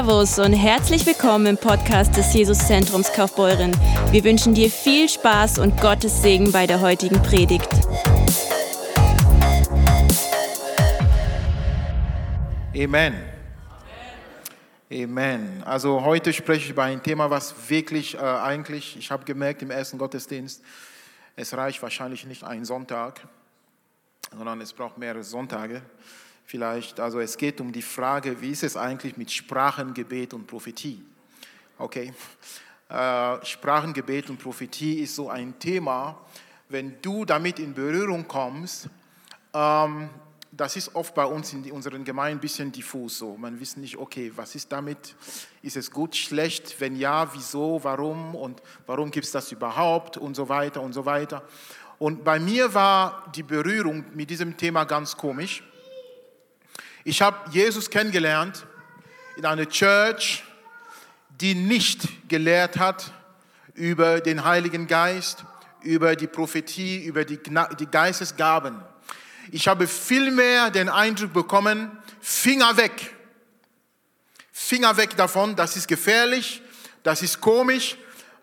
Servus und herzlich willkommen im Podcast des Jesuszentrums Kaufbeuren. Wir wünschen dir viel Spaß und Gottes Segen bei der heutigen Predigt. Amen. Amen. Also heute spreche ich über ein Thema, was wirklich äh, eigentlich, ich habe gemerkt im ersten Gottesdienst, es reicht wahrscheinlich nicht ein Sonntag, sondern es braucht mehrere Sonntage vielleicht. Also es geht um die Frage, wie ist es eigentlich mit Sprachengebet und Prophetie? Okay, äh, Sprachengebet und Prophetie ist so ein Thema, wenn du damit in Berührung kommst, ähm, das ist oft bei uns in unseren Gemeinden ein bisschen diffus so. Man weiß nicht, okay, was ist damit? Ist es gut, schlecht? Wenn ja, wieso, warum und warum gibt es das überhaupt und so weiter und so weiter. Und bei mir war die Berührung mit diesem Thema ganz komisch. Ich habe Jesus kennengelernt in einer Church, die nicht gelehrt hat über den Heiligen Geist, über die Prophetie, über die, die Geistesgaben. Ich habe vielmehr den Eindruck bekommen, Finger weg. Finger weg davon, das ist gefährlich, das ist komisch,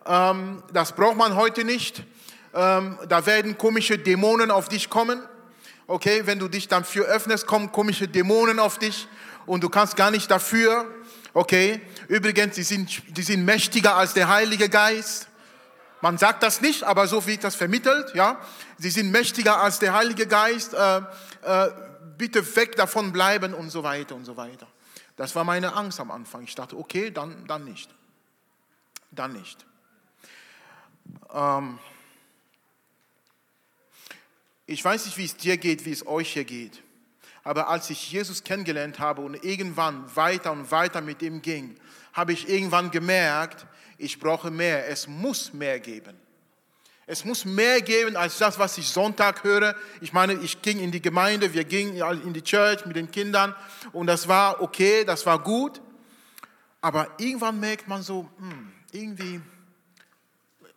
ähm, das braucht man heute nicht. Ähm, da werden komische Dämonen auf dich kommen. Okay, wenn du dich dann für öffnest, kommen komische Dämonen auf dich und du kannst gar nicht dafür. Okay, übrigens, die sind, die sind mächtiger als der Heilige Geist. Man sagt das nicht, aber so wird das vermittelt. Ja, sie sind mächtiger als der Heilige Geist. Äh, äh, bitte weg davon bleiben und so weiter und so weiter. Das war meine Angst am Anfang. Ich dachte, okay, dann, dann nicht. Dann nicht. Ähm, ich weiß nicht, wie es dir geht, wie es euch hier geht. Aber als ich Jesus kennengelernt habe und irgendwann weiter und weiter mit ihm ging, habe ich irgendwann gemerkt, ich brauche mehr. Es muss mehr geben. Es muss mehr geben als das, was ich Sonntag höre. Ich meine, ich ging in die Gemeinde, wir gingen in die Church mit den Kindern und das war okay, das war gut. Aber irgendwann merkt man so, hm, irgendwie,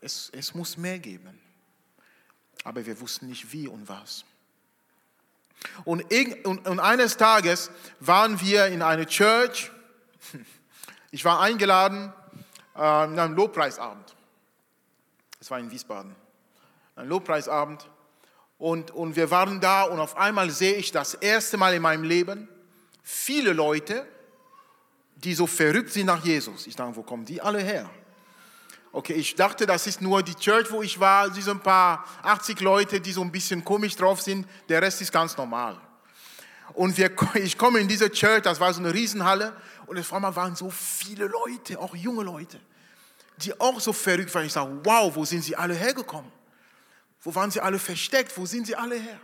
es, es muss mehr geben aber wir wussten nicht wie und was. Und, und, und eines Tages waren wir in einer Church. Ich war eingeladen in einem Lobpreisabend. Es war in Wiesbaden. Ein Lobpreisabend. Und, und wir waren da und auf einmal sehe ich das erste Mal in meinem Leben viele Leute, die so verrückt sind nach Jesus. Ich dachte, wo kommen die alle her? Okay, ich dachte, das ist nur die Church, wo ich war. Sie sind ein paar 80 Leute, die so ein bisschen komisch drauf sind. Der Rest ist ganz normal. Und wir, ich komme in diese Church, das war so eine Riesenhalle. Und auf einmal waren so viele Leute, auch junge Leute, die auch so verrückt waren. Ich sage, wow, wo sind sie alle hergekommen? Wo waren sie alle versteckt? Wo sind sie alle her?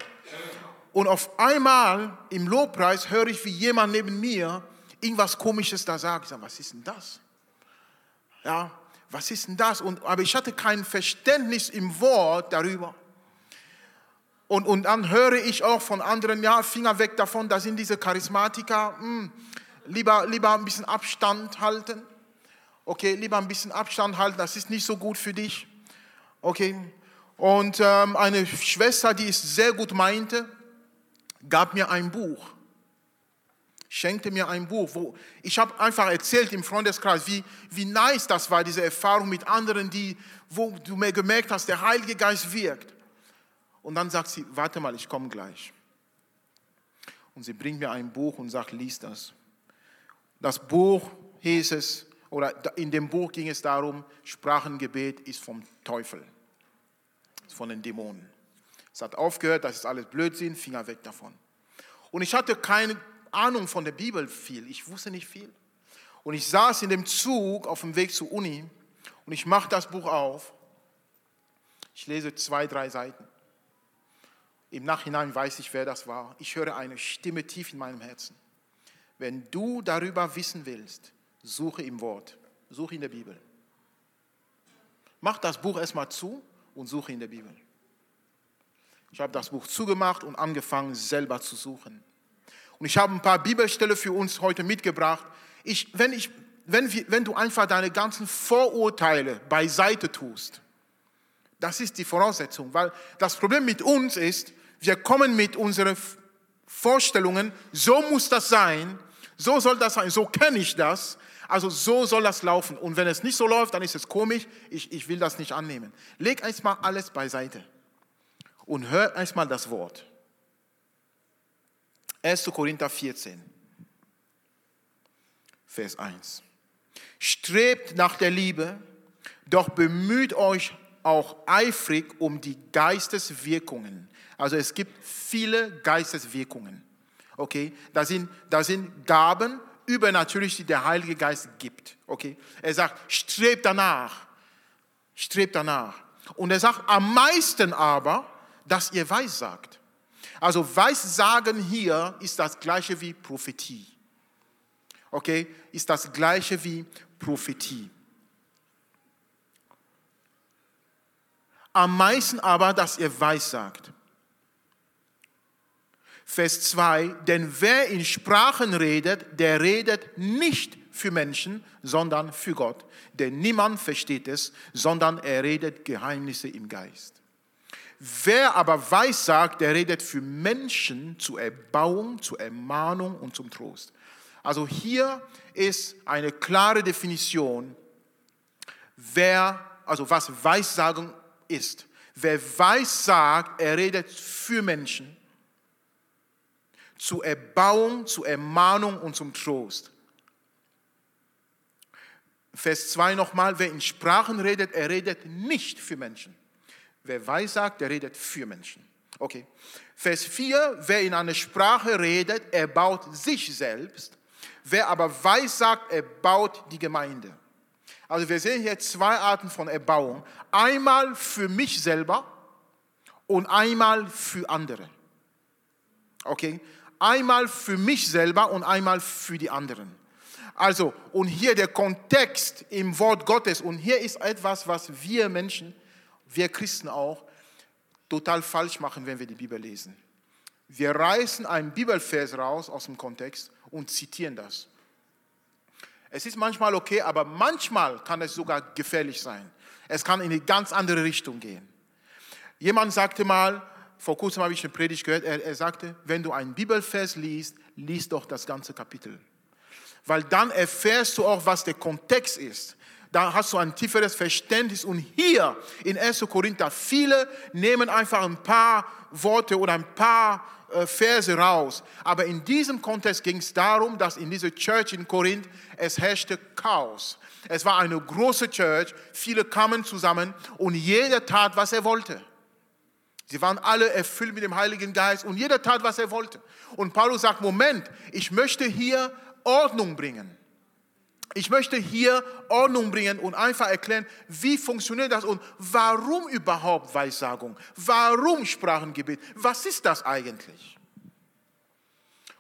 Und auf einmal im Lobpreis höre ich, wie jemand neben mir irgendwas Komisches da sagt. Ich sage, was ist denn das? Ja, was ist denn das? Und, aber ich hatte kein Verständnis im Wort darüber. Und, und dann höre ich auch von anderen, ja, Finger weg davon, da sind diese Charismatiker, mh, hm, lieber, lieber ein bisschen Abstand halten. Okay, lieber ein bisschen Abstand halten, das ist nicht so gut für dich. Okay, und ähm, eine Schwester, die es sehr gut meinte, gab mir ein Buch schenkte mir ein Buch, wo ich habe einfach erzählt im Freundeskreis, wie, wie nice das war, diese Erfahrung mit anderen, die, wo du mir gemerkt hast, der Heilige Geist wirkt. Und dann sagt sie, warte mal, ich komme gleich. Und sie bringt mir ein Buch und sagt, lies das. Das Buch hieß es, oder in dem Buch ging es darum, Sprachengebet ist vom Teufel, von den Dämonen. Es hat aufgehört, das ist alles Blödsinn, Finger weg davon. Und ich hatte keine Ahnung von der Bibel viel. Ich wusste nicht viel. Und ich saß in dem Zug auf dem Weg zur Uni und ich mache das Buch auf. Ich lese zwei, drei Seiten. Im Nachhinein weiß ich, wer das war. Ich höre eine Stimme tief in meinem Herzen. Wenn du darüber wissen willst, suche im Wort, suche in der Bibel. Mach das Buch erstmal zu und suche in der Bibel. Ich habe das Buch zugemacht und angefangen, selber zu suchen. Und ich habe ein paar Bibelstelle für uns heute mitgebracht. Ich, wenn, ich, wenn, wenn du einfach deine ganzen Vorurteile beiseite tust, das ist die Voraussetzung, weil das Problem mit uns ist, wir kommen mit unseren Vorstellungen, so muss das sein, So soll das sein, so kenne ich das. Also so soll das laufen. Und wenn es nicht so läuft, dann ist es komisch. Ich, ich will das nicht annehmen. Leg erstmal alles beiseite und hör erstmal das Wort. 1. Korinther 14, Vers 1. Strebt nach der Liebe, doch bemüht euch auch eifrig um die Geisteswirkungen. Also es gibt viele Geisteswirkungen. Okay, da sind, da sind Gaben übernatürlich, die der Heilige Geist gibt. Okay, er sagt, strebt danach, strebt danach. Und er sagt, am meisten aber, dass ihr Weissagt. Also Weissagen hier ist das gleiche wie Prophetie. Okay, ist das gleiche wie Prophetie. Am meisten aber, dass ihr Weissagt. Vers 2, denn wer in Sprachen redet, der redet nicht für Menschen, sondern für Gott. Denn niemand versteht es, sondern er redet Geheimnisse im Geist. Wer aber weissagt, der redet für Menschen zur Erbauung, zur Ermahnung und zum Trost. Also hier ist eine klare Definition, wer, also was Weissagung ist. Wer weissagt, er redet für Menschen zur Erbauung, zur Ermahnung und zum Trost. Vers 2 nochmal, wer in Sprachen redet, er redet nicht für Menschen. Wer weissagt, der redet für Menschen. Okay. Vers 4, wer in einer Sprache redet, er baut sich selbst. Wer aber weissagt, er baut die Gemeinde. Also wir sehen hier zwei Arten von Erbauung. Einmal für mich selber und einmal für andere. Okay? Einmal für mich selber und einmal für die anderen. Also, und hier der Kontext im Wort Gottes, und hier ist etwas, was wir Menschen, wir Christen auch, total falsch machen, wenn wir die Bibel lesen. Wir reißen einen Bibelvers raus aus dem Kontext und zitieren das. Es ist manchmal okay, aber manchmal kann es sogar gefährlich sein. Es kann in eine ganz andere Richtung gehen. Jemand sagte mal, vor kurzem habe ich eine Predigt gehört, er, er sagte, wenn du einen Bibelvers liest, liest doch das ganze Kapitel. Weil dann erfährst du auch, was der Kontext ist. Da hast du ein tieferes Verständnis. Und hier in 1. Korinther, viele nehmen einfach ein paar Worte oder ein paar äh, Verse raus. Aber in diesem Kontext ging es darum, dass in dieser Church in Korinth es herrschte Chaos. Es war eine große Church, viele kamen zusammen und jeder tat, was er wollte. Sie waren alle erfüllt mit dem Heiligen Geist und jeder tat, was er wollte. Und Paulus sagt, Moment, ich möchte hier Ordnung bringen. Ich möchte hier Ordnung bringen und einfach erklären, wie funktioniert das und warum überhaupt Weissagung? Warum Sprachengebet? Was ist das eigentlich?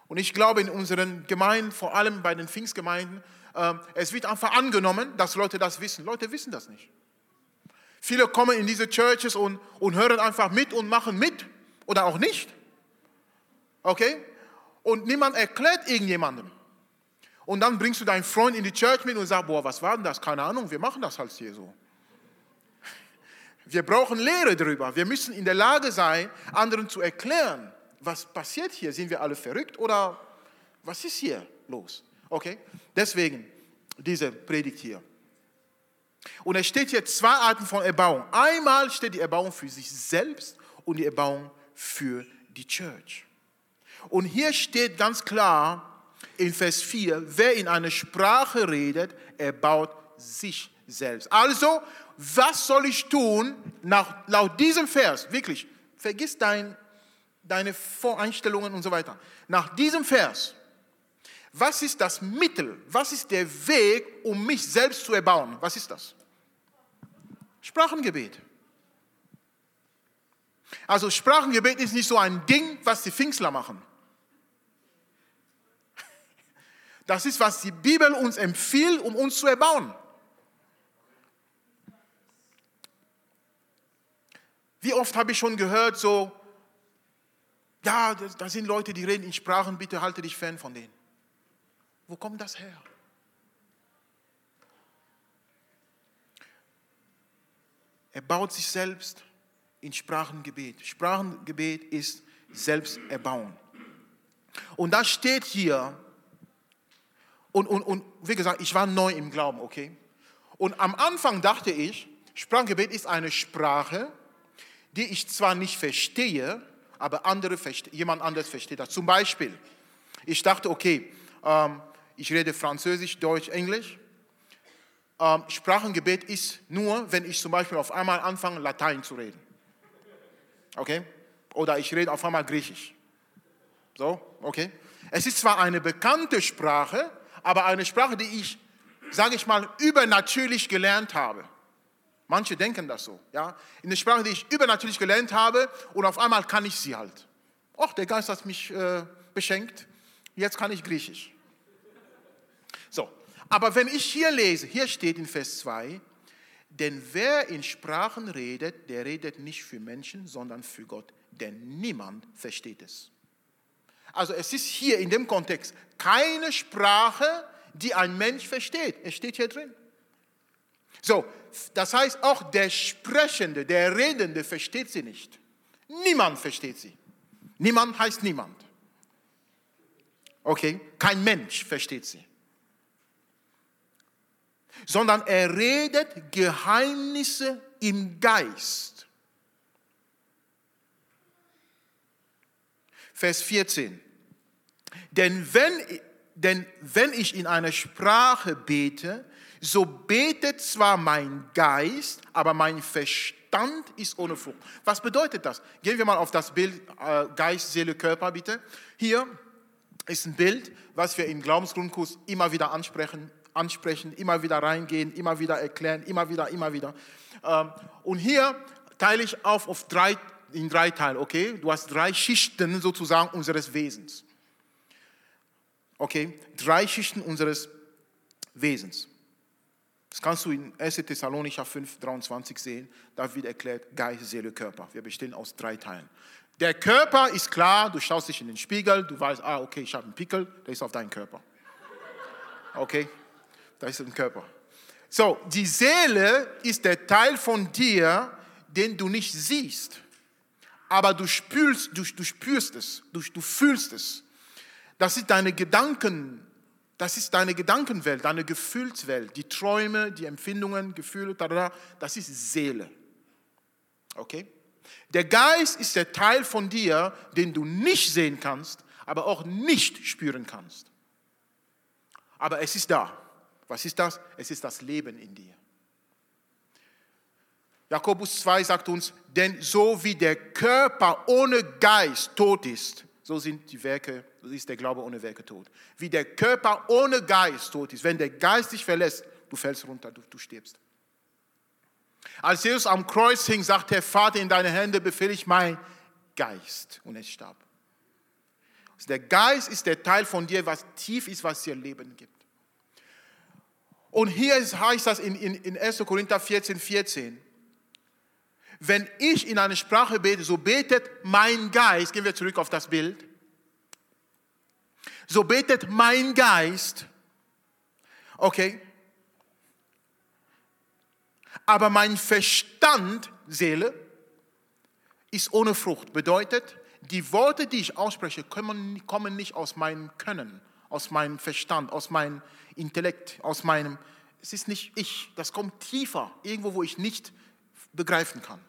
Und ich glaube, in unseren Gemeinden, vor allem bei den Pfingstgemeinden, äh, es wird einfach angenommen, dass Leute das wissen. Leute wissen das nicht. Viele kommen in diese Churches und, und hören einfach mit und machen mit oder auch nicht. Okay? Und niemand erklärt irgendjemandem. Und dann bringst du deinen Freund in die Church mit und sagst, boah, was war denn das? Keine Ahnung, wir machen das halt hier so. Wir brauchen Lehre darüber. Wir müssen in der Lage sein, anderen zu erklären, was passiert hier. Sind wir alle verrückt oder was ist hier los? Okay? Deswegen diese Predigt hier. Und es steht hier zwei Arten von Erbauung. Einmal steht die Erbauung für sich selbst und die Erbauung für die Church. Und hier steht ganz klar in Vers 4, wer in einer Sprache redet, erbaut sich selbst. Also, was soll ich tun nach, laut diesem Vers? Wirklich, vergiss dein, deine Voreinstellungen und so weiter. Nach diesem Vers, was ist das Mittel, was ist der Weg, um mich selbst zu erbauen? Was ist das? Sprachengebet. Also Sprachengebet ist nicht so ein Ding, was die Pfingstler machen. Das ist, was die Bibel uns empfiehlt, um uns zu erbauen. Wie oft habe ich schon gehört, so, ja, da sind Leute, die reden in Sprachen, bitte halte dich fern von denen. Wo kommt das her? Er baut sich selbst in Sprachengebet. Sprachengebet ist Selbsterbauen. Und da steht hier, Und, und, und wie gesagt, ich war neu im Glauben, okay? Und am Anfang dachte ich, Sprachgebet ist eine Sprache, die ich zwar nicht verstehe, aber andere jemand anderes versteht das. Zum Beispiel, ich dachte, okay, ähm, ich rede Französisch, Deutsch, Englisch. Ähm, Sprachengebet ist nur, wenn ich zum Beispiel auf einmal anfange, Latein zu reden. Okay? Oder ich rede auf einmal Griechisch. So, okay? Es ist zwar eine bekannte Sprache, aber eine Sprache, die ich, sage ich mal, übernatürlich gelernt habe. Manche denken das so. Ja? In der Sprache, die ich übernatürlich gelernt habe und auf einmal kann ich sie halt. Ach, der Geist hat mich äh, beschenkt, jetzt kann ich Griechisch. So, aber wenn ich hier lese, hier steht in Vers 2, denn wer in Sprachen redet, der redet nicht für Menschen, sondern für Gott, denn niemand versteht es. Also es ist hier in dem Kontext keine Sprache, die ein Mensch versteht. Es steht hier drin. So, das heißt auch der Sprechende, der Redende versteht sie nicht. Niemand versteht sie. Niemand heißt niemand. Okay, kein Mensch versteht sie. Sondern er redet Geheimnisse im Geist. Vers 14. Denn wenn, denn wenn ich in einer Sprache bete, so betet zwar mein Geist, aber mein Verstand ist ohne Frucht. Was bedeutet das? Gehen wir mal auf das Bild äh, Geist, Seele, Körper bitte. Hier ist ein Bild, was wir im Glaubensgrundkurs immer wieder ansprechen, ansprechen, immer wieder reingehen, immer wieder erklären, immer wieder, immer wieder. Ähm, und hier teile ich auf, auf drei, in drei Teile, okay? Du hast drei Schichten sozusagen unseres Wesens. Okay? Drei Schichten unseres Wesens. Das kannst du in 1. Thessalonicher 5, 23 sehen. Da wird erklärt Geist, Seele, Körper. Wir bestehen aus drei Teilen. Der Körper ist klar, du schaust dich in den Spiegel, du weißt, ah, okay, ich habe einen Pickel, der ist auf deinem Körper. Okay, da ist ein Körper. So, die Seele ist der Teil von dir, den du nicht siehst, aber du spürst, du, du spürst es, du, du fühlst es. Das ist deine Gedanken, das ist deine Gedankenwelt, deine Gefühlswelt, die Träume, die Empfindungen, Gefühle, das ist Seele. Okay? Der Geist ist der Teil von dir, den du nicht sehen kannst, aber auch nicht spüren kannst. Aber es ist da. Was ist das? Es ist das Leben in dir. Jakobus 2 sagt uns, denn so wie der Körper ohne Geist tot ist, so sind die Werke, so ist der Glaube ohne Werke tot. Wie der Körper ohne Geist tot ist. Wenn der Geist dich verlässt, du fällst runter, du, du stirbst. Als Jesus am Kreuz hing, sagte der Vater, in deine Hände befehle ich mein Geist. Und es starb. Also der Geist ist der Teil von dir, was tief ist, was dir Leben gibt. Und hier heißt das in, in, in 1. Korinther 14, 14. Wenn ich in eine Sprache bete, so betet mein Geist, gehen wir zurück auf das Bild, so betet mein Geist, okay, aber mein Verstand, Seele, ist ohne Frucht. Bedeutet, die Worte, die ich ausspreche, kommen, kommen nicht aus meinem Können, aus meinem Verstand, aus meinem Intellekt, aus meinem, es ist nicht ich, das kommt tiefer, irgendwo, wo ich nicht begreifen kann.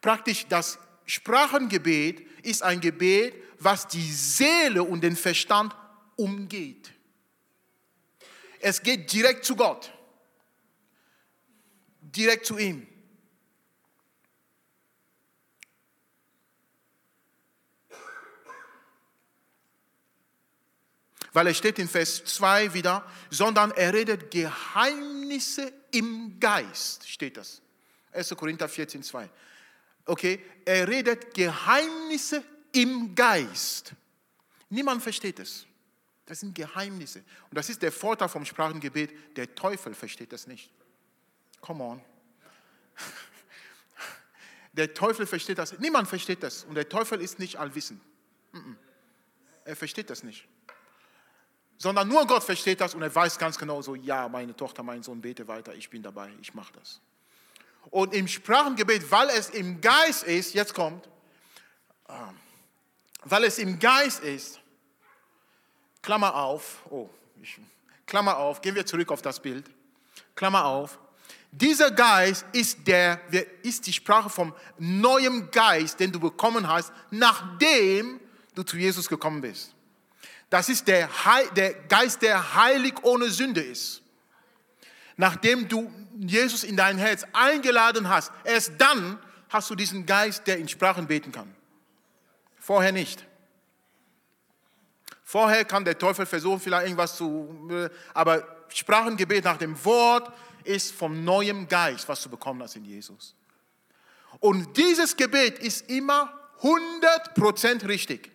Praktisch das Sprachengebet ist ein Gebet, was die Seele und den Verstand umgeht. Es geht direkt zu Gott, direkt zu ihm. Weil es steht in Vers 2 wieder, sondern er redet Geheimnisse im Geist, steht das. 1. Korinther 14, 2. Okay, er redet Geheimnisse im Geist. Niemand versteht es. Das sind Geheimnisse. Und das ist der Vorteil vom Sprachengebet. Der Teufel versteht das nicht. Come on. Der Teufel versteht das. Niemand versteht das. Und der Teufel ist nicht allwissend. Er versteht das nicht. Sondern nur Gott versteht das und er weiß ganz genau so, ja, meine Tochter, mein Sohn, bete weiter, ich bin dabei, ich mache das. Und im Sprachengebet, weil es im Geist ist, jetzt kommt, ähm, weil es im Geist ist, Klammer auf, oh, ich, Klammer auf, gehen wir zurück auf das Bild, Klammer auf, dieser Geist ist, der, ist die Sprache vom neuen Geist, den du bekommen hast, nachdem du zu Jesus gekommen bist. Das ist der, der Geist, der heilig ohne Sünde ist. Nachdem du Jesus in dein Herz eingeladen hast, erst dann hast du diesen Geist, der in Sprachen beten kann. Vorher nicht. Vorher kann der Teufel versuchen, vielleicht irgendwas zu, aber Sprachengebet nach dem Wort ist vom neuen Geist, was du bekommen hast in Jesus. Und dieses Gebet ist immer 100% richtig.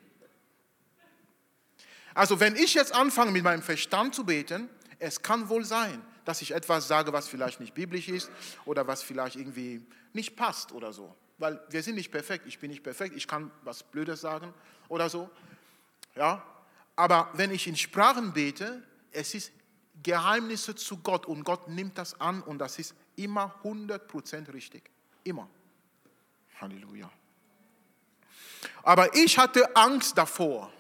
Also wenn ich jetzt anfange mit meinem Verstand zu beten, es kann wohl sein, dass ich etwas sage, was vielleicht nicht biblisch ist oder was vielleicht irgendwie nicht passt oder so. Weil wir sind nicht perfekt, ich bin nicht perfekt, ich kann was Blödes sagen oder so. Ja? Aber wenn ich in Sprachen bete, es ist Geheimnisse zu Gott und Gott nimmt das an und das ist immer 100% richtig. Immer. Halleluja. Aber ich hatte Angst davor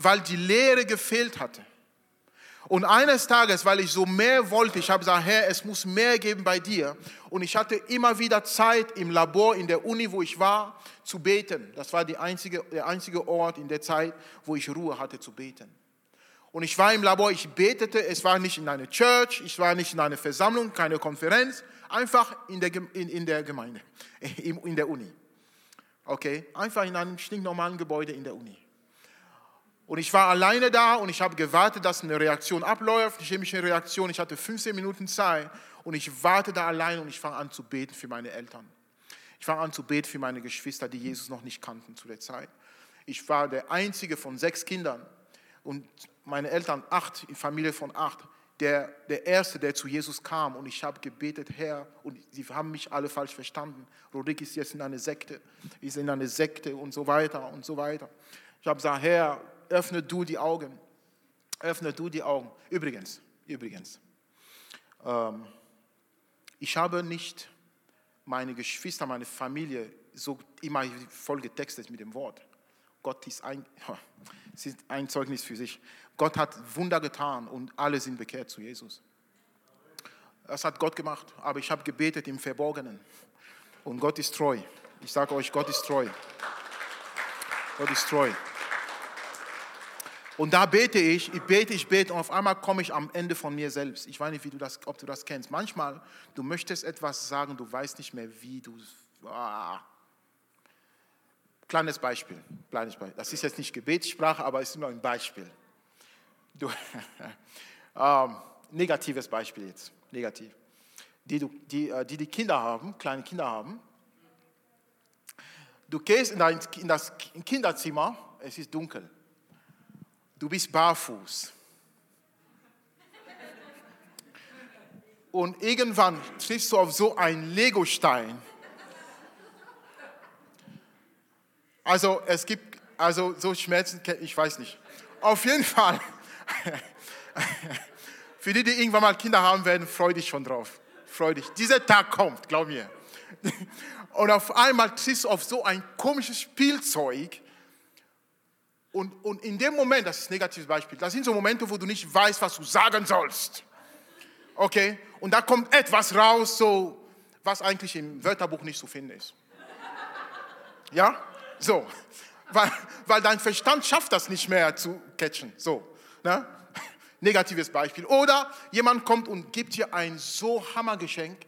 weil die Lehre gefehlt hatte. Und eines Tages, weil ich so mehr wollte, ich habe gesagt, Herr, es muss mehr geben bei dir. Und ich hatte immer wieder Zeit im Labor, in der Uni, wo ich war, zu beten. Das war einzige, der einzige Ort in der Zeit, wo ich Ruhe hatte zu beten. Und ich war im Labor, ich betete, es war nicht in einer Church, ich war nicht in einer Versammlung, keine Konferenz, einfach in der, in, in der Gemeinde, in der Uni. Okay, einfach in einem stinknormalen Gebäude in der Uni. Und ich war alleine da und ich habe gewartet, dass eine Reaktion abläuft, eine chemische Reaktion. Ich hatte 15 Minuten Zeit und ich warte da allein und ich fange an zu beten für meine Eltern. Ich fange an zu beten für meine Geschwister, die Jesus noch nicht kannten zu der Zeit. Ich war der einzige von sechs Kindern und meine Eltern acht, Familie von acht, der, der Erste, der zu Jesus kam. Und ich habe gebetet, Herr, und sie haben mich alle falsch verstanden. Rodrik ist jetzt in einer Sekte, ist in einer Sekte und so weiter und so weiter. Ich habe gesagt, Herr, öffne du die Augen. Öffne du die Augen. Übrigens, übrigens, ähm, ich habe nicht meine Geschwister, meine Familie so immer voll getextet mit dem Wort. Gott ist ein, ist ein Zeugnis für sich. Gott hat Wunder getan und alle sind bekehrt zu Jesus. Das hat Gott gemacht, aber ich habe gebetet im Verborgenen. Und Gott ist treu. Ich sage euch, Gott ist treu. Gott ist treu. Und da bete ich, ich bete, ich bete und auf einmal komme ich am Ende von mir selbst. Ich weiß nicht, wie du das, ob du das kennst. Manchmal, du möchtest etwas sagen, du weißt nicht mehr, wie du. Ah. Kleines Beispiel, kleines Beispiel. Das ist jetzt nicht Gebetssprache, aber es ist nur ein Beispiel. Du, ähm, negatives Beispiel jetzt, negativ. Die, die, äh, die die Kinder haben, kleine Kinder haben. Du gehst in, dein, in das Kinderzimmer, es ist dunkel du bist barfuß. Und irgendwann triffst du auf so einen Legostein. Also es gibt, also so Schmerzen, ich weiß nicht. Auf jeden Fall, für die, die irgendwann mal Kinder haben werden, freu dich schon drauf. Freu dich. Dieser Tag kommt, glaub mir. Und auf einmal triffst du auf so ein komisches Spielzeug, und, und in dem Moment, das ist ein negatives Beispiel, das sind so Momente, wo du nicht weißt, was du sagen sollst. Okay? Und da kommt etwas raus, so, was eigentlich im Wörterbuch nicht zu finden ist. Ja? So. Weil, weil dein Verstand schafft das nicht mehr zu catchen. So. Ne? Negatives Beispiel. Oder jemand kommt und gibt dir ein so Hammergeschenk,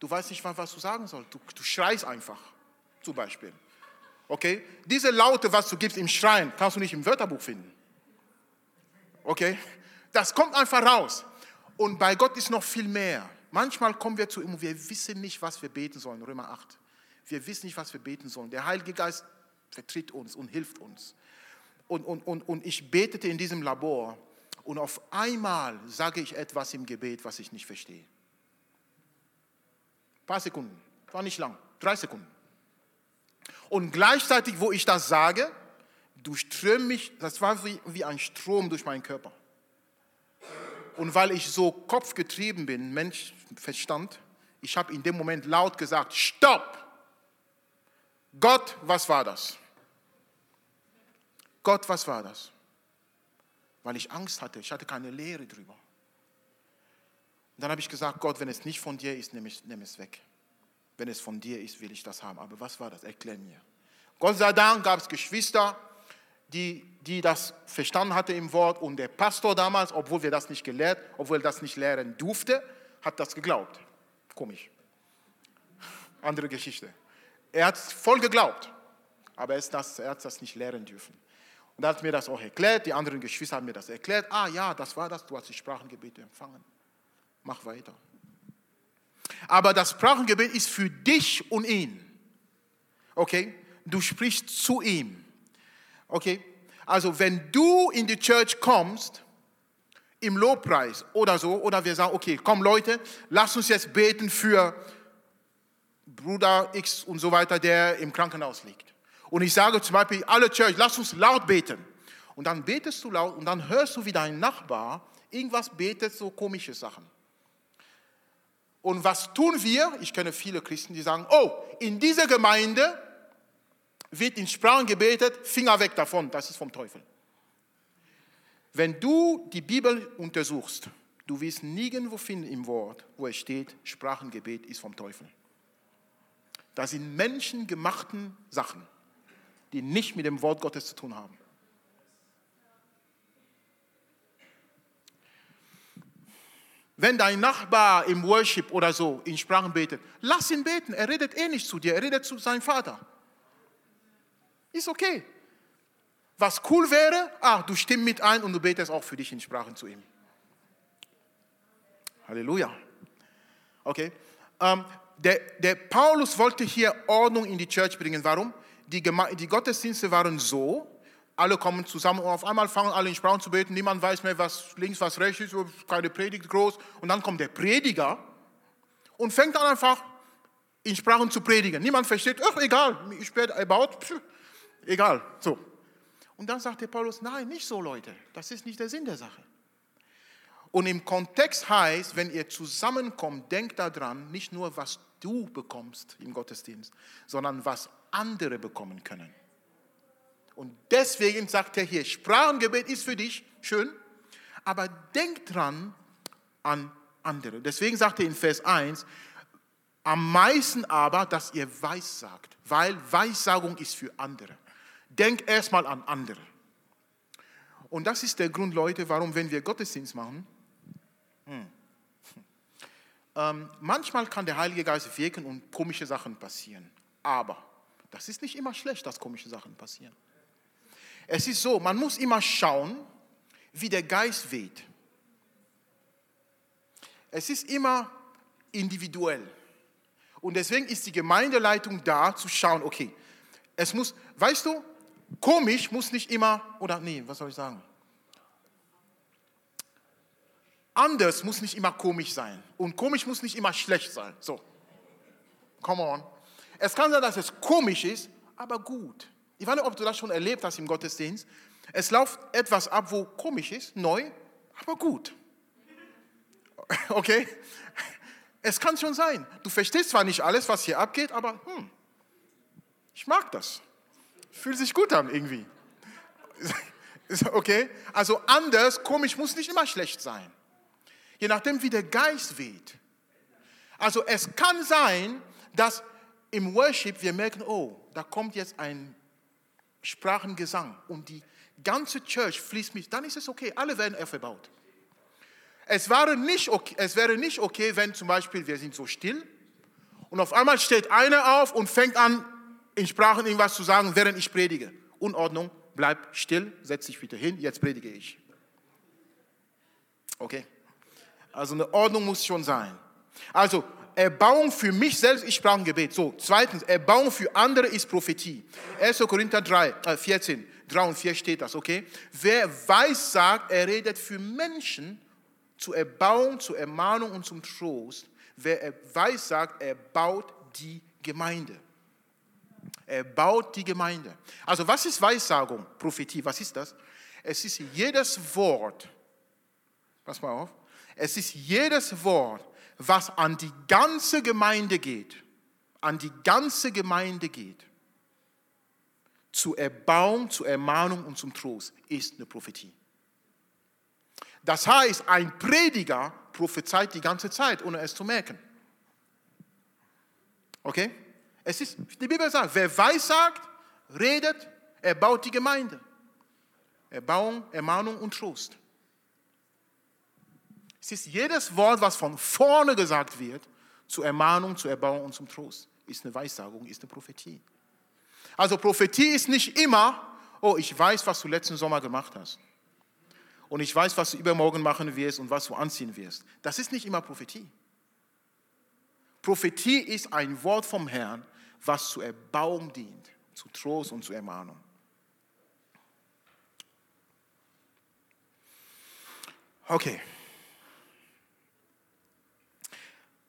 du weißt nicht, was du sagen sollst. Du, du schreist einfach, zum Beispiel. Okay? Diese Laute, was du gibst im Schreien, kannst du nicht im Wörterbuch finden. Okay? Das kommt einfach raus. Und bei Gott ist noch viel mehr. Manchmal kommen wir zu ihm und wir wissen nicht, was wir beten sollen. Römer 8. Wir wissen nicht, was wir beten sollen. Der Heilige Geist vertritt uns und hilft uns. Und, und, und, und ich betete in diesem Labor und auf einmal sage ich etwas im Gebet, was ich nicht verstehe. Ein paar Sekunden, war nicht lang, drei Sekunden. Und gleichzeitig, wo ich das sage, durchströmt mich, das war wie, wie ein Strom durch meinen Körper. Und weil ich so kopfgetrieben bin, Mensch, Verstand, ich habe in dem Moment laut gesagt, stopp! Gott, was war das? Gott, was war das? Weil ich Angst hatte, ich hatte keine Lehre drüber. Und dann habe ich gesagt, Gott, wenn es nicht von dir ist, nimm, ich, nimm es weg. Wenn es von dir ist, will ich das haben. Aber was war das? Erklär mir. Gott sei Dank gab es Geschwister, die, die das verstanden hatte im Wort und der Pastor damals, obwohl wir das nicht gelehrt, obwohl er das nicht lehren durfte, hat das geglaubt. Komisch. Andere Geschichte. Er hat voll geglaubt, aber er, das, er hat das nicht lehren dürfen. Und er hat mir das auch erklärt, die anderen Geschwister haben mir das erklärt. Ah ja, das war das, du hast die Sprachengebete empfangen. Mach weiter. Aber das Sprachengebet ist für dich und ihn. Okay? Du sprichst zu ihm. Okay? Also wenn du in die Church kommst, im Lobpreis oder so, oder wir sagen, okay, komm Leute, lass uns jetzt beten für Bruder X und so weiter, der im Krankenhaus liegt. Und ich sage zum Beispiel, alle Church, lass uns laut beten. Und dann betest du laut und dann hörst du, wie dein Nachbar irgendwas betet, so komische Sachen. Und was tun wir? Ich kenne viele Christen, die sagen, oh, in dieser Gemeinde wird in Sprachen gebetet, Finger weg davon, das ist vom Teufel. Wenn du die Bibel untersuchst, du wirst nirgendwo finden im Wort, wo es steht, Sprachengebet ist vom Teufel. Das sind menschengemachten Sachen, die nicht mit dem Wort Gottes zu tun haben. Wenn dein Nachbar im Worship oder so in Sprachen betet, lass ihn beten. Er redet eh nicht zu dir, er redet zu seinem Vater. Ist okay. Was cool wäre, ah, du stimmst mit ein und du betest auch für dich in Sprachen zu ihm. Halleluja. Okay. Ähm, der, der, Paulus wollte hier Ordnung in die Church bringen. Warum? Die, die Gottesdienste waren so, alle kommen zusammen und auf einmal fangen alle in Sprachen zu beten. Niemand weiß mehr, was links, was rechts ist, keine Predigt groß. Und dann kommt der Prediger und fängt an einfach in Sprachen zu predigen. Niemand versteht, ach egal, ich werde about, egal. So. Und dann sagt der Paulus, nein, nicht so Leute, das ist nicht der Sinn der Sache. Und im Kontext heißt, wenn ihr zusammenkommt, denkt daran, nicht nur, was du bekommst im Gottesdienst, sondern was andere bekommen können. Und deswegen sagt er hier, Sprachengebet ist für dich schön, aber denk dran an andere. Deswegen sagt er in Vers 1, am meisten aber, dass ihr Weissagt, weil Weissagung ist für andere. Denk erstmal an andere. Und das ist der Grund, Leute, warum, wenn wir Gottesdienst machen, hm, ähm, manchmal kann der Heilige Geist wirken und komische Sachen passieren. Aber das ist nicht immer schlecht, dass komische Sachen passieren. Es ist so, man muss immer schauen, wie der Geist weht. Es ist immer individuell. Und deswegen ist die Gemeindeleitung da zu schauen, okay, es muss, weißt du, Komisch muss nicht immer, oder nee, was soll ich sagen? Anders muss nicht immer komisch sein. Und komisch muss nicht immer schlecht sein. So, come on. Es kann sein, dass es komisch ist, aber gut. Ich weiß nicht, ob du das schon erlebt hast im Gottesdienst. Es läuft etwas ab, wo komisch ist, neu, aber gut. Okay? Es kann schon sein. Du verstehst zwar nicht alles, was hier abgeht, aber hm, ich mag das. Fühlt sich gut an irgendwie. Okay? Also anders, komisch muss nicht immer schlecht sein. Je nachdem, wie der Geist weht. Also es kann sein, dass im Worship wir merken, oh, da kommt jetzt ein Sprachengesang und die ganze Church fließt mit, dann ist es okay, alle werden aufgebaut. Es wäre, nicht okay, es wäre nicht okay, wenn zum Beispiel wir sind so still und auf einmal steht einer auf und fängt an, in Sprachen irgendwas zu sagen, während ich predige. Unordnung, bleib still, setz dich bitte hin, jetzt predige ich. Okay? Also eine Ordnung muss schon sein. Also Erbauung für mich selbst ist Sprachengebet. So, zweitens, Erbauung für andere ist Prophetie. 1. Korinther 3, äh 14, 3 und 4 steht das, okay? Wer weiß, sagt, er redet für Menschen zur Erbauung, zur Ermahnung und zum Trost. Wer weiß, sagt, er baut die Gemeinde. Er baut die Gemeinde. Also was ist Weissagung, Prophetie? Was ist das? Es ist jedes Wort, pass mal auf, es ist jedes Wort, was an die ganze Gemeinde geht, an die ganze Gemeinde geht, zur Erbauung, zur Ermahnung und zum Trost, ist eine Prophetie. Das heißt, ein Prediger prophezeit die ganze Zeit, ohne es zu merken. Okay? Es ist, die Bibel sagt, wer weissagt, redet, er baut die Gemeinde. Erbauung, Ermahnung und Trost. Es ist jedes Wort, was von vorne gesagt wird, zur Ermahnung, zur Erbauung und zum Trost, ist eine Weissagung, ist eine Prophetie. Also Prophetie ist nicht immer, oh, ich weiß, was du letzten Sommer gemacht hast. Und ich weiß, was du übermorgen machen wirst und was du anziehen wirst. Das ist nicht immer Prophetie. Prophetie ist ein Wort vom Herrn, was zur Erbauung dient, zu Trost und zur Ermahnung. Okay.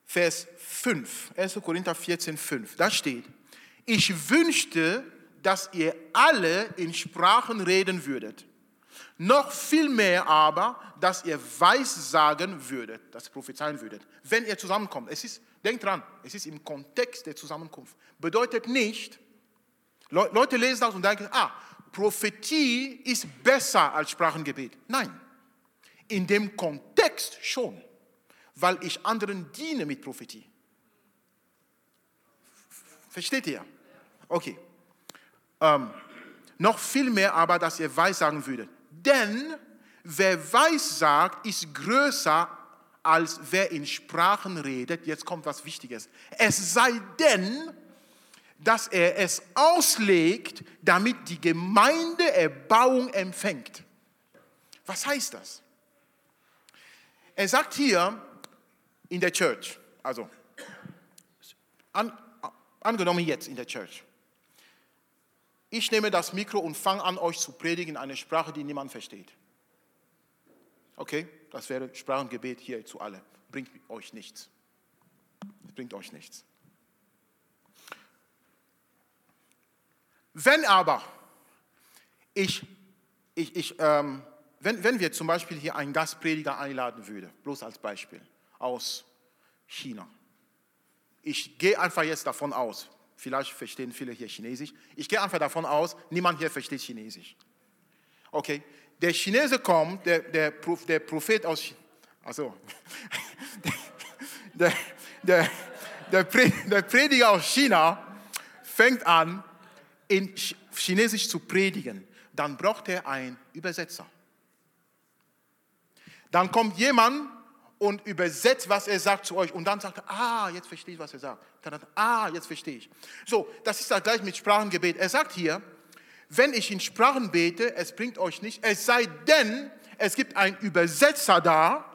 Vers 5, 1. Korinther 14, 5, da steht, ich wünschte, dass ihr alle in Sprachen reden würdet. Noch viel mehr aber, dass ihr Weissagen würdet, dass ihr prophezeien würdet, wenn ihr zusammenkommt. Es ist, denkt dran, es ist im Kontext der Zusammenkunft. Bedeutet nicht, Leute lesen das und denken, ah, Prophetie ist besser als Sprachengebet. Nein, in dem Kontext schon, weil ich anderen diene mit Prophetie. Versteht ihr? Okay. Ähm, noch viel mehr aber, dass ihr Weissagen würdet. Denn wer Weissagt, ist größer als wer in Sprachen redet. Jetzt kommt was Wichtiges. Es sei denn, dass er es auslegt, damit die Gemeinde Erbauung empfängt. Was heißt das? Er sagt hier in der Church, also an, angenommen jetzt in der Church, ich nehme das Mikro und fange an, euch zu predigen in einer Sprache, die niemand versteht. Okay, das wäre Sprachengebet hier zu alle. Bringt euch nichts. Das bringt euch nichts. Wenn aber ich, ich, ich ähm, wenn, wenn wir zum Beispiel hier einen Gastprediger einladen würden, bloß als Beispiel, aus China. Ich gehe einfach jetzt davon aus, vielleicht verstehen viele hier Chinesisch, ich gehe einfach davon aus, niemand hier versteht Chinesisch. Okay, der Chinese kommt, der, der, der Prophet aus, also, der, der, der, der Prediger aus China fängt an, in Chinesisch zu predigen. Dann braucht er einen Übersetzer. Dann kommt jemand und übersetzt, was er sagt zu euch. Und dann sagt er, ah, jetzt verstehe ich, was er sagt. Dann sagt er, ah, jetzt verstehe ich. So, das ist das gleich mit Sprachengebet. Er sagt hier, wenn ich in Sprachen bete, es bringt euch nicht, es sei denn, es gibt einen Übersetzer da,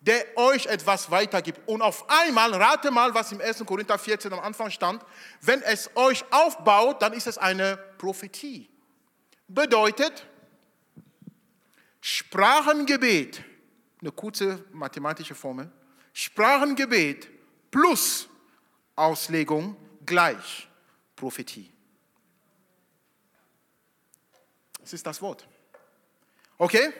der euch etwas weitergibt. Und auf einmal, rate mal, was im 1. Korinther 14 am Anfang stand, wenn es euch aufbaut, dann ist es eine Prophetie. Bedeutet, Sprachengebet eine kurze mathematische Formel. Sprachengebet plus Auslegung gleich Prophetie. Das ist das Wort. Okay?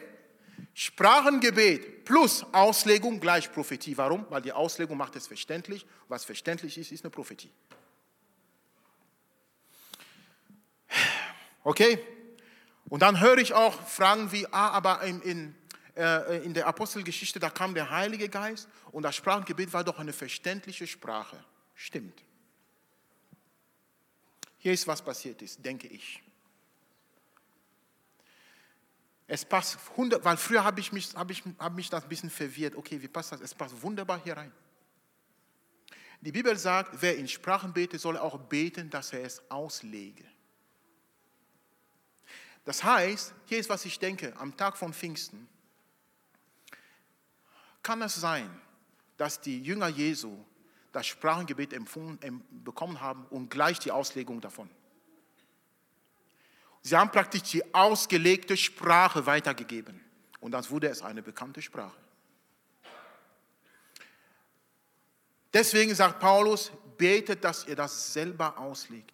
Sprachengebet plus Auslegung gleich Prophetie. Warum? Weil die Auslegung macht es verständlich. Was verständlich ist, ist eine Prophetie. Okay? Und dann höre ich auch Fragen wie, ah, aber in, in in der Apostelgeschichte, da kam der Heilige Geist und das Sprachengebet war doch eine verständliche Sprache. Stimmt. Hier ist, was passiert ist, denke ich. Es passt, weil früher habe ich, mich, hab ich hab mich das ein bisschen verwirrt. Okay, wie passt das? Es passt wunderbar hier rein. Die Bibel sagt, wer in Sprachen betet, soll auch beten, dass er es auslege. Das heißt, hier ist, was ich denke, am Tag von Pfingsten kann es sein, dass die Jünger Jesu das Sprachengebet bekommen haben und gleich die Auslegung davon. Sie haben praktisch die ausgelegte Sprache weitergegeben und dann wurde es eine bekannte Sprache. Deswegen sagt Paulus, betet, dass ihr das selber auslegt,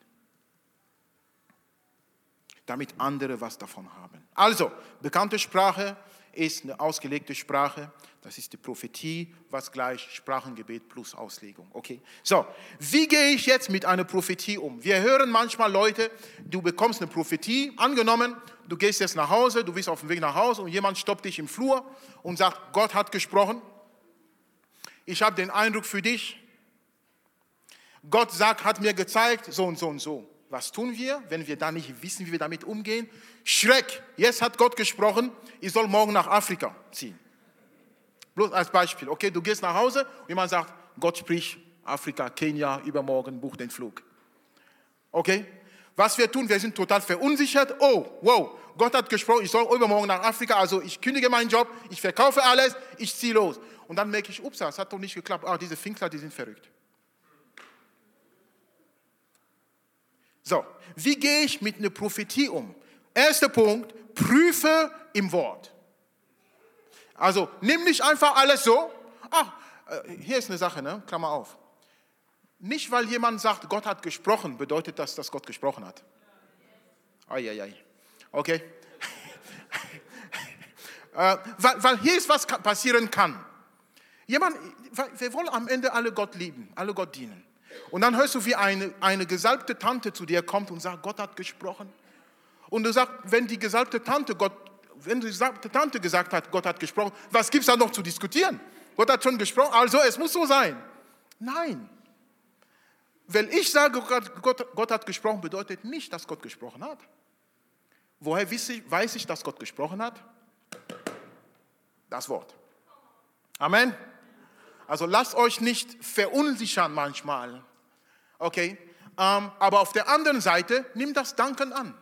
damit andere was davon haben. Also, bekannte Sprache ist eine ausgelegte Sprache. Das ist die Prophetie, was gleich Sprachengebet plus Auslegung. Okay. So, wie gehe ich jetzt mit einer Prophetie um? Wir hören manchmal Leute, du bekommst eine Prophetie, angenommen, du gehst jetzt nach Hause, du bist auf dem Weg nach Hause und jemand stoppt dich im Flur und sagt, Gott hat gesprochen. ich habe den Eindruck für dich, Gott sagt, hat mir gezeigt, so und so und so. Was tun wir, wenn wir da nicht wissen, wie wir damit umgehen? Schreck, jetzt hat Gott gesprochen, ich soll morgen nach Afrika ziehen. Bloß als Beispiel, okay, du gehst nach Hause und jemand sagt, Gott spricht, Afrika, Kenia, übermorgen, buch den Flug. Okay? Was wir tun, wir sind total verunsichert. Oh, wow, Gott hat gesprochen, ich soll übermorgen nach Afrika, also ich kündige meinen Job, ich verkaufe alles, ich ziehe los. Und dann merke ich, ups, das hat doch nicht geklappt. Ah, diese Finkler, die sind verrückt. So, wie gehe ich mit einer Prophetie um? Erster Punkt, prüfe im Wort. Also nimm nicht einfach alles so. Ach, äh, hier ist eine Sache, ne? Klammer auf. Nicht, weil jemand sagt, Gott hat gesprochen, bedeutet das, dass Gott gesprochen hat. Eieiei. Okay? äh, weil, weil hier ist was passieren kann. Jemand, wir wollen am Ende alle Gott lieben, alle Gott dienen. Und dann hörst du, wie eine, eine gesalbte Tante zu dir kommt und sagt, Gott hat gesprochen. Und du sagst, wenn die gesalbte Tante, Gott, wenn die gesalbte Tante gesagt hat, Gott hat gesprochen, was gibt es da noch zu diskutieren? Gott hat schon gesprochen, also es muss so sein. Nein. Wenn ich sage, Gott, Gott, hat gesprochen, bedeutet nicht, dass Gott gesprochen hat. Woher weiß ich, weiß ich, dass Gott gesprochen hat? Das Wort. Amen. Also lasst euch nicht verunsichern manchmal. Okay? Ähm, aber auf der anderen Seite, nimm das Danken an.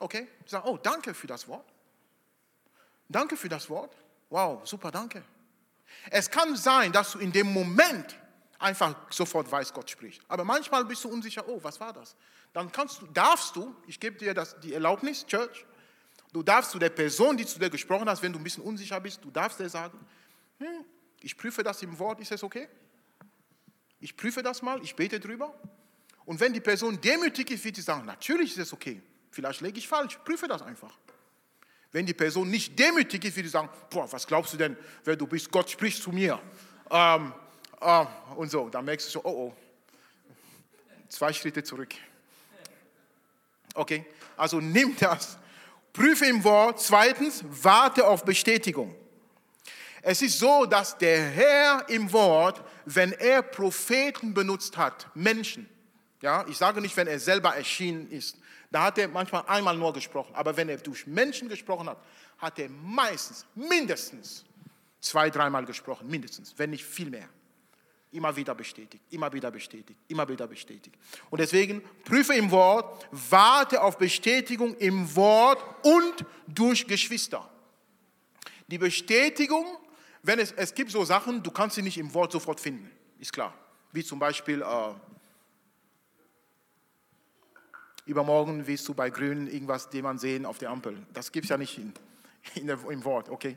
Okay? Sag, oh, danke für das Wort. Danke für das Wort. Wow, super, danke. Es kann sein, dass du in dem Moment einfach sofort weißt, Gott spricht. Aber manchmal bist du unsicher, oh, was war das? Dann kannst du, darfst du, ich gebe dir das, die Erlaubnis, Church, du darfst zu der Person, die zu dir gesprochen hat, wenn du ein bisschen unsicher bist, du darfst dir sagen, hm, ich prüfe das im Wort, ist es okay? Ich prüfe das mal, ich bete drüber. Und wenn die Person demütig ist, wird sie sagen, natürlich ist es okay. Vielleicht lege ich falsch, prüfe das einfach. Wenn die Person nicht demütig ist, wird sie sagen, boah, was glaubst du denn, wer du bist? Gott spricht zu mir. Ähm, äh, und so, dann merkst du so, oh oh, zwei Schritte zurück. Okay, also nimm das, prüfe im Wort. Zweitens, warte auf Bestätigung. Es ist so, dass der Herr im Wort, wenn er Propheten benutzt hat, Menschen, ja, ich sage nicht, wenn er selber erschienen ist, da hat er manchmal einmal nur gesprochen, aber wenn er durch Menschen gesprochen hat, hat er meistens, mindestens zwei, dreimal gesprochen, mindestens, wenn nicht viel mehr. Immer wieder bestätigt, immer wieder bestätigt, immer wieder bestätigt. Und deswegen prüfe im Wort, warte auf Bestätigung im Wort und durch Geschwister. Die Bestätigung wenn es, es gibt so Sachen, du kannst sie nicht im Wort sofort finden, ist klar. Wie zum Beispiel, äh, übermorgen wirst du bei Grün irgendwas jemand sehen auf der Ampel. Das gibt es ja nicht in, in der, im Wort, okay?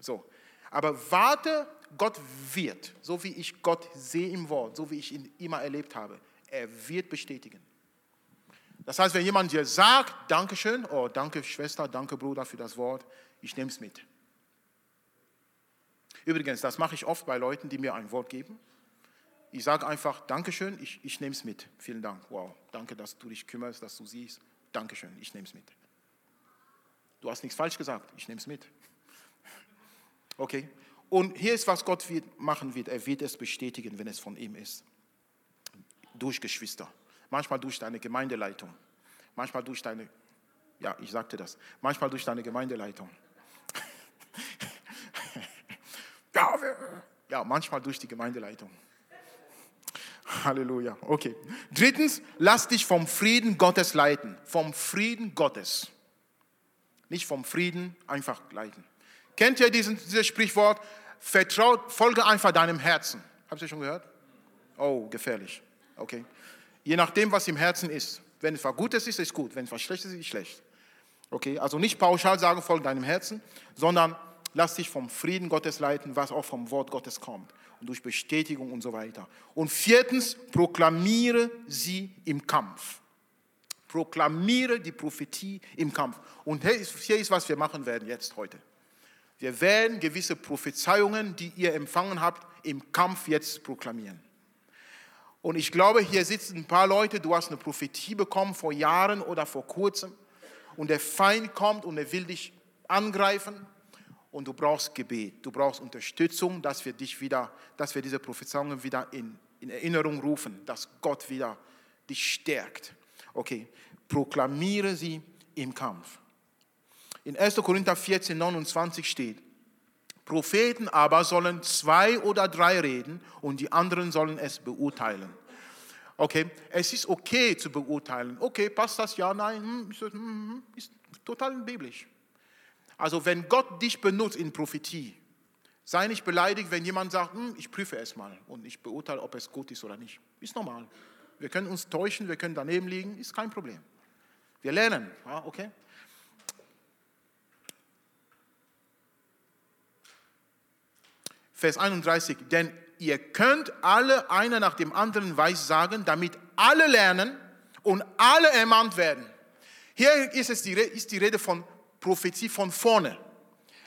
So. Aber warte, Gott wird, so wie ich Gott sehe im Wort, so wie ich ihn immer erlebt habe, er wird bestätigen. Das heißt, wenn jemand dir sagt, Dankeschön, oh, danke Schwester, danke Bruder für das Wort, ich nehme es mit. Übrigens, das mache ich oft bei Leuten, die mir ein Wort geben. Ich sage einfach, Dankeschön, ich, ich nehme es mit. Vielen Dank. Wow, danke, dass du dich kümmerst, dass du siehst. Dankeschön, ich nehme es mit. Du hast nichts falsch gesagt, ich nehme es mit. Okay? Und hier ist, was Gott wird, machen wird. Er wird es bestätigen, wenn es von ihm ist. Durch Geschwister. Manchmal durch deine Gemeindeleitung. Manchmal durch deine, ja, ich sagte das. Manchmal durch deine Gemeindeleitung. Ja, manchmal durch die Gemeindeleitung. Halleluja. Okay. Drittens, lass dich vom Frieden Gottes leiten. Vom Frieden Gottes. Nicht vom Frieden einfach leiten. Kennt ihr diesen, dieses Sprichwort? Vertraut, folge einfach deinem Herzen. Habt ihr schon gehört? Oh, gefährlich. Okay. Je nachdem, was im Herzen ist. Wenn es was Gutes ist, ist gut. Wenn es was Schlechtes ist, ist schlecht. Okay. Also nicht pauschal sagen, folge deinem Herzen, sondern lass dich vom Frieden Gottes leiten, was auch vom Wort Gottes kommt und durch Bestätigung und so weiter. Und viertens, proklamiere sie im Kampf. Proklamiere die Prophetie im Kampf. Und hier ist, was wir machen werden jetzt heute. Wir werden gewisse Prophezeiungen, die ihr empfangen habt, im Kampf jetzt proklamieren. Und ich glaube, hier sitzen ein paar Leute, du hast eine Prophetie bekommen vor Jahren oder vor kurzem und der Feind kommt und er will dich angreifen und du brauchst Gebet, du brauchst Unterstützung, dass wir dich wieder, dass wir diese Prophezeiungen wieder in, in Erinnerung rufen, dass Gott wieder dich stärkt. Okay, proklamiere sie im Kampf. In 1. Korinther 14, 29 steht, Propheten aber sollen zwei oder drei reden und die anderen sollen es beurteilen. Okay, es ist okay zu beurteilen. Okay, passt das? Ja, nein, hm, ist, hm, hm, ist total biblisch. Also wenn Gott dich benutzt in Prophetie, sei nicht beleidigt, wenn jemand sagt, ich prüfe es mal und ich beurteile, ob es gut ist oder nicht. Ist normal. Wir können uns täuschen, wir können daneben liegen, ist kein Problem. Wir lernen, okay? Vers 31, denn ihr könnt alle einer nach dem anderen weissagen, damit alle lernen und alle ermahnt werden. Hier ist, es die, ist die Rede von Prophetie von vorne.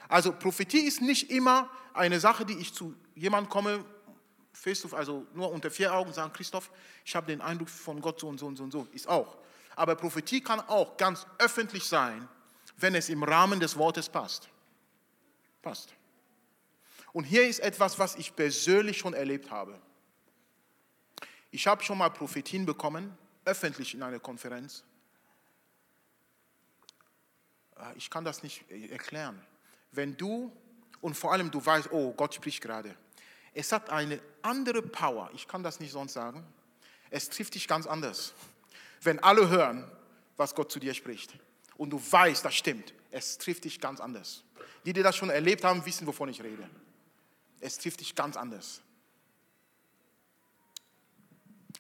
Also Prophetie ist nicht immer eine Sache, die ich zu jemandem komme, also nur unter vier Augen sagen, Christoph, ich habe den Eindruck von Gott so und so und so und so. Ist auch. Aber Prophetie kann auch ganz öffentlich sein, wenn es im Rahmen des Wortes passt. Passt. Und hier ist etwas, was ich persönlich schon erlebt habe. Ich habe schon mal Prophetien bekommen, öffentlich in einer Konferenz. Ah, ich kann das nicht erklären. Wenn du, und vor allem du weißt, oh, Gott spricht gerade. Es hat eine andere Power, ich kann das nicht sonst sagen. Es trifft dich ganz anders. Wenn alle hören, was Gott zu dir spricht und du weißt, das stimmt, es trifft dich ganz anders. Die, die das schon erlebt haben, wissen, wovon ich rede. Es trifft dich ganz anders.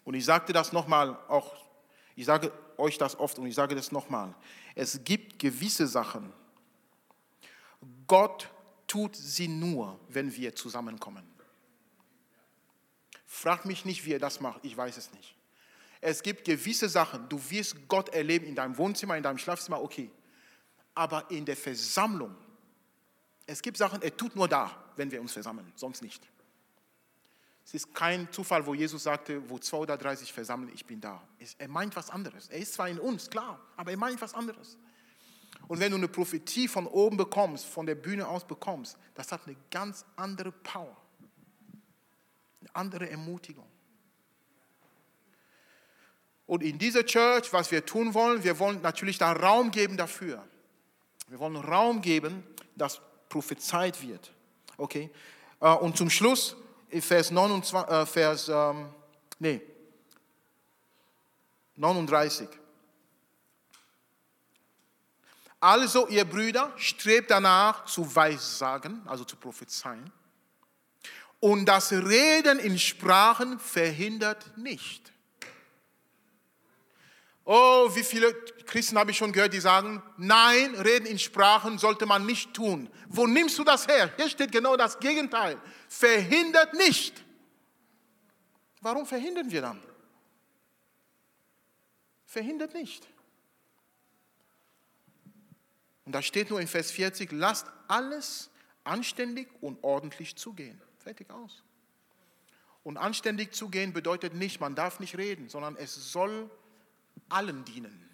Und ich sagte das nochmal, auch, ich sage euch das oft und ich sage das nochmal. Es gibt gewisse Sachen, Gott tut sie nur, wenn wir zusammenkommen. Frag mich nicht, wie er das macht, ich weiß es nicht. Es gibt gewisse Sachen, du wirst Gott erleben in deinem Wohnzimmer, in deinem Schlafzimmer, okay. Aber in der Versammlung, es gibt Sachen, er tut nur da, wenn wir uns versammeln, sonst nicht. Es ist kein Zufall, wo Jesus sagte, wo zwei oder drei sich versammeln, ich bin da. Er meint was anderes. Er ist zwar in uns, klar, aber er meint was anderes. Und wenn du eine Prophetie von oben bekommst, von der Bühne aus bekommst, das hat eine ganz andere Power, eine andere Ermutigung. Und in dieser Church, was wir tun wollen, wir wollen natürlich da Raum geben dafür. Wir wollen Raum geben, dass prophezeit wird. Okay? Äh, und zum Schluss, Vers, 29, äh, Vers ähm, nee, 39. Also, ihr Brüder, strebt danach zu weissagen, also zu prophezeien. Und das Reden in Sprachen verhindert nicht. Oh, wie viele Christen habe ich schon gehört, die sagen, nein, reden in Sprachen sollte man nicht tun. Wo nimmst du das her? Hier steht genau das Gegenteil. Verhindert nicht. Warum verhindern wir dann? Verhindert nicht. Und da steht nur in Vers 40, lasst alles anständig und ordentlich zugehen. Fertig aus. Und anständig zugehen bedeutet nicht, man darf nicht reden, sondern es soll allen dienen.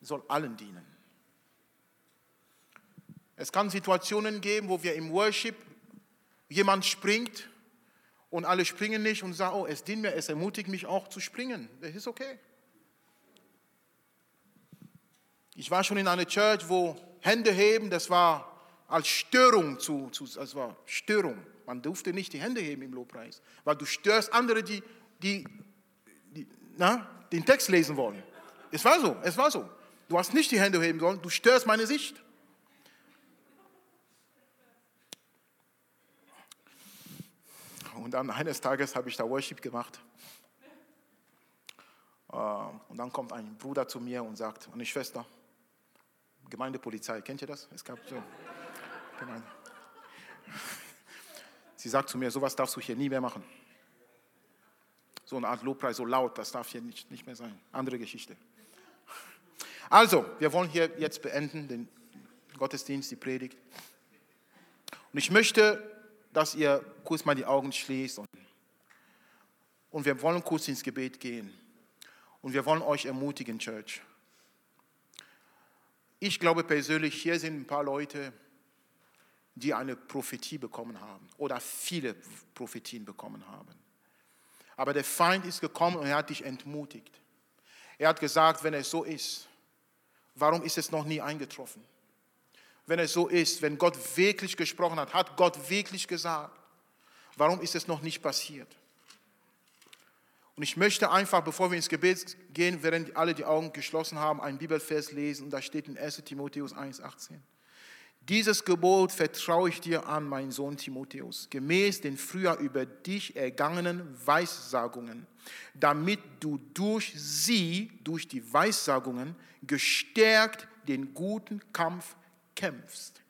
Soll allen dienen. Es kann Situationen geben, wo wir im Worship jemand springt und alle springen nicht und sagen, oh, es dient mir, es ermutigt mich auch zu springen. Das ist okay. Ich war schon in einer Church, wo Hände heben, das war als Störung zu, zu das war Störung. Man durfte nicht die Hände heben im Lobpreis, weil du störst andere, die, die, die na, den Text lesen wollen. Es war so, es war so. Du hast nicht die Hände heben sollen, du störst meine Sicht. Und dann eines Tages habe ich da Worship gemacht. Äh, und dann kommt ein Bruder zu mir und sagt, eine Schwester, Gemeindepolizei, kennt ihr das? Es gab so Gemeinde. Sie sagt zu mir, sowas darfst du hier nie mehr machen. So eine Art Lobpreis, so laut, das darf hier nicht, nicht mehr sein. Andere Geschichte. Also, wir wollen hier jetzt beenden, den Gottesdienst, die Predigt. Und ich möchte, dass ihr kurz mal die Augen schließt. Und, und wir wollen kurz ins Gebet gehen. Und wir wollen euch ermutigen, Church. Ich glaube persönlich, hier sind ein paar Leute, die eine Prophetie bekommen haben oder viele Prophetien bekommen haben. Aber der Feind ist gekommen und er hat dich entmutigt. Er hat gesagt, wenn es so ist, warum ist es noch nie eingetroffen? Wenn es so ist, wenn Gott wirklich gesprochen hat, hat Gott wirklich gesagt, warum ist es noch nicht passiert? Und ich möchte einfach, bevor wir ins Gebet gehen, während alle die Augen geschlossen haben, einen Bibelvers lesen. Und da steht in 1 Timotheus 1,18. Dieses Gebot vertraue ich dir an, mein Sohn Timotheus, gemäß den früher über dich ergangenen Weissagungen, damit du durch sie, durch die Weissagungen, gestärkt den guten Kampf kämpfst.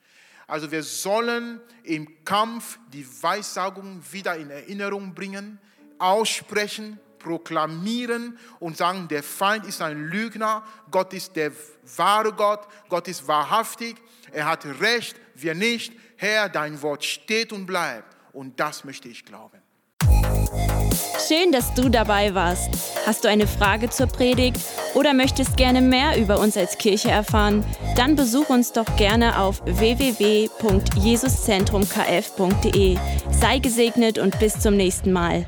Also wir sollen im Kampf die Weissagungen wieder in Erinnerung bringen, aussprechen, proklamieren und sagen, der Feind ist ein Lügner, Gott ist der wahre Gott, Gott ist wahrhaftig, er hat recht, wir nicht. Herr, dein Wort steht und bleibt. Und das möchte ich glauben. Schön, dass du dabei warst. Hast du eine Frage zur Predigt oder möchtest gerne mehr über uns als Kirche erfahren? Dann besuch uns doch gerne auf www.jesuszentrumkf.de. Sei gesegnet und bis zum nächsten Mal.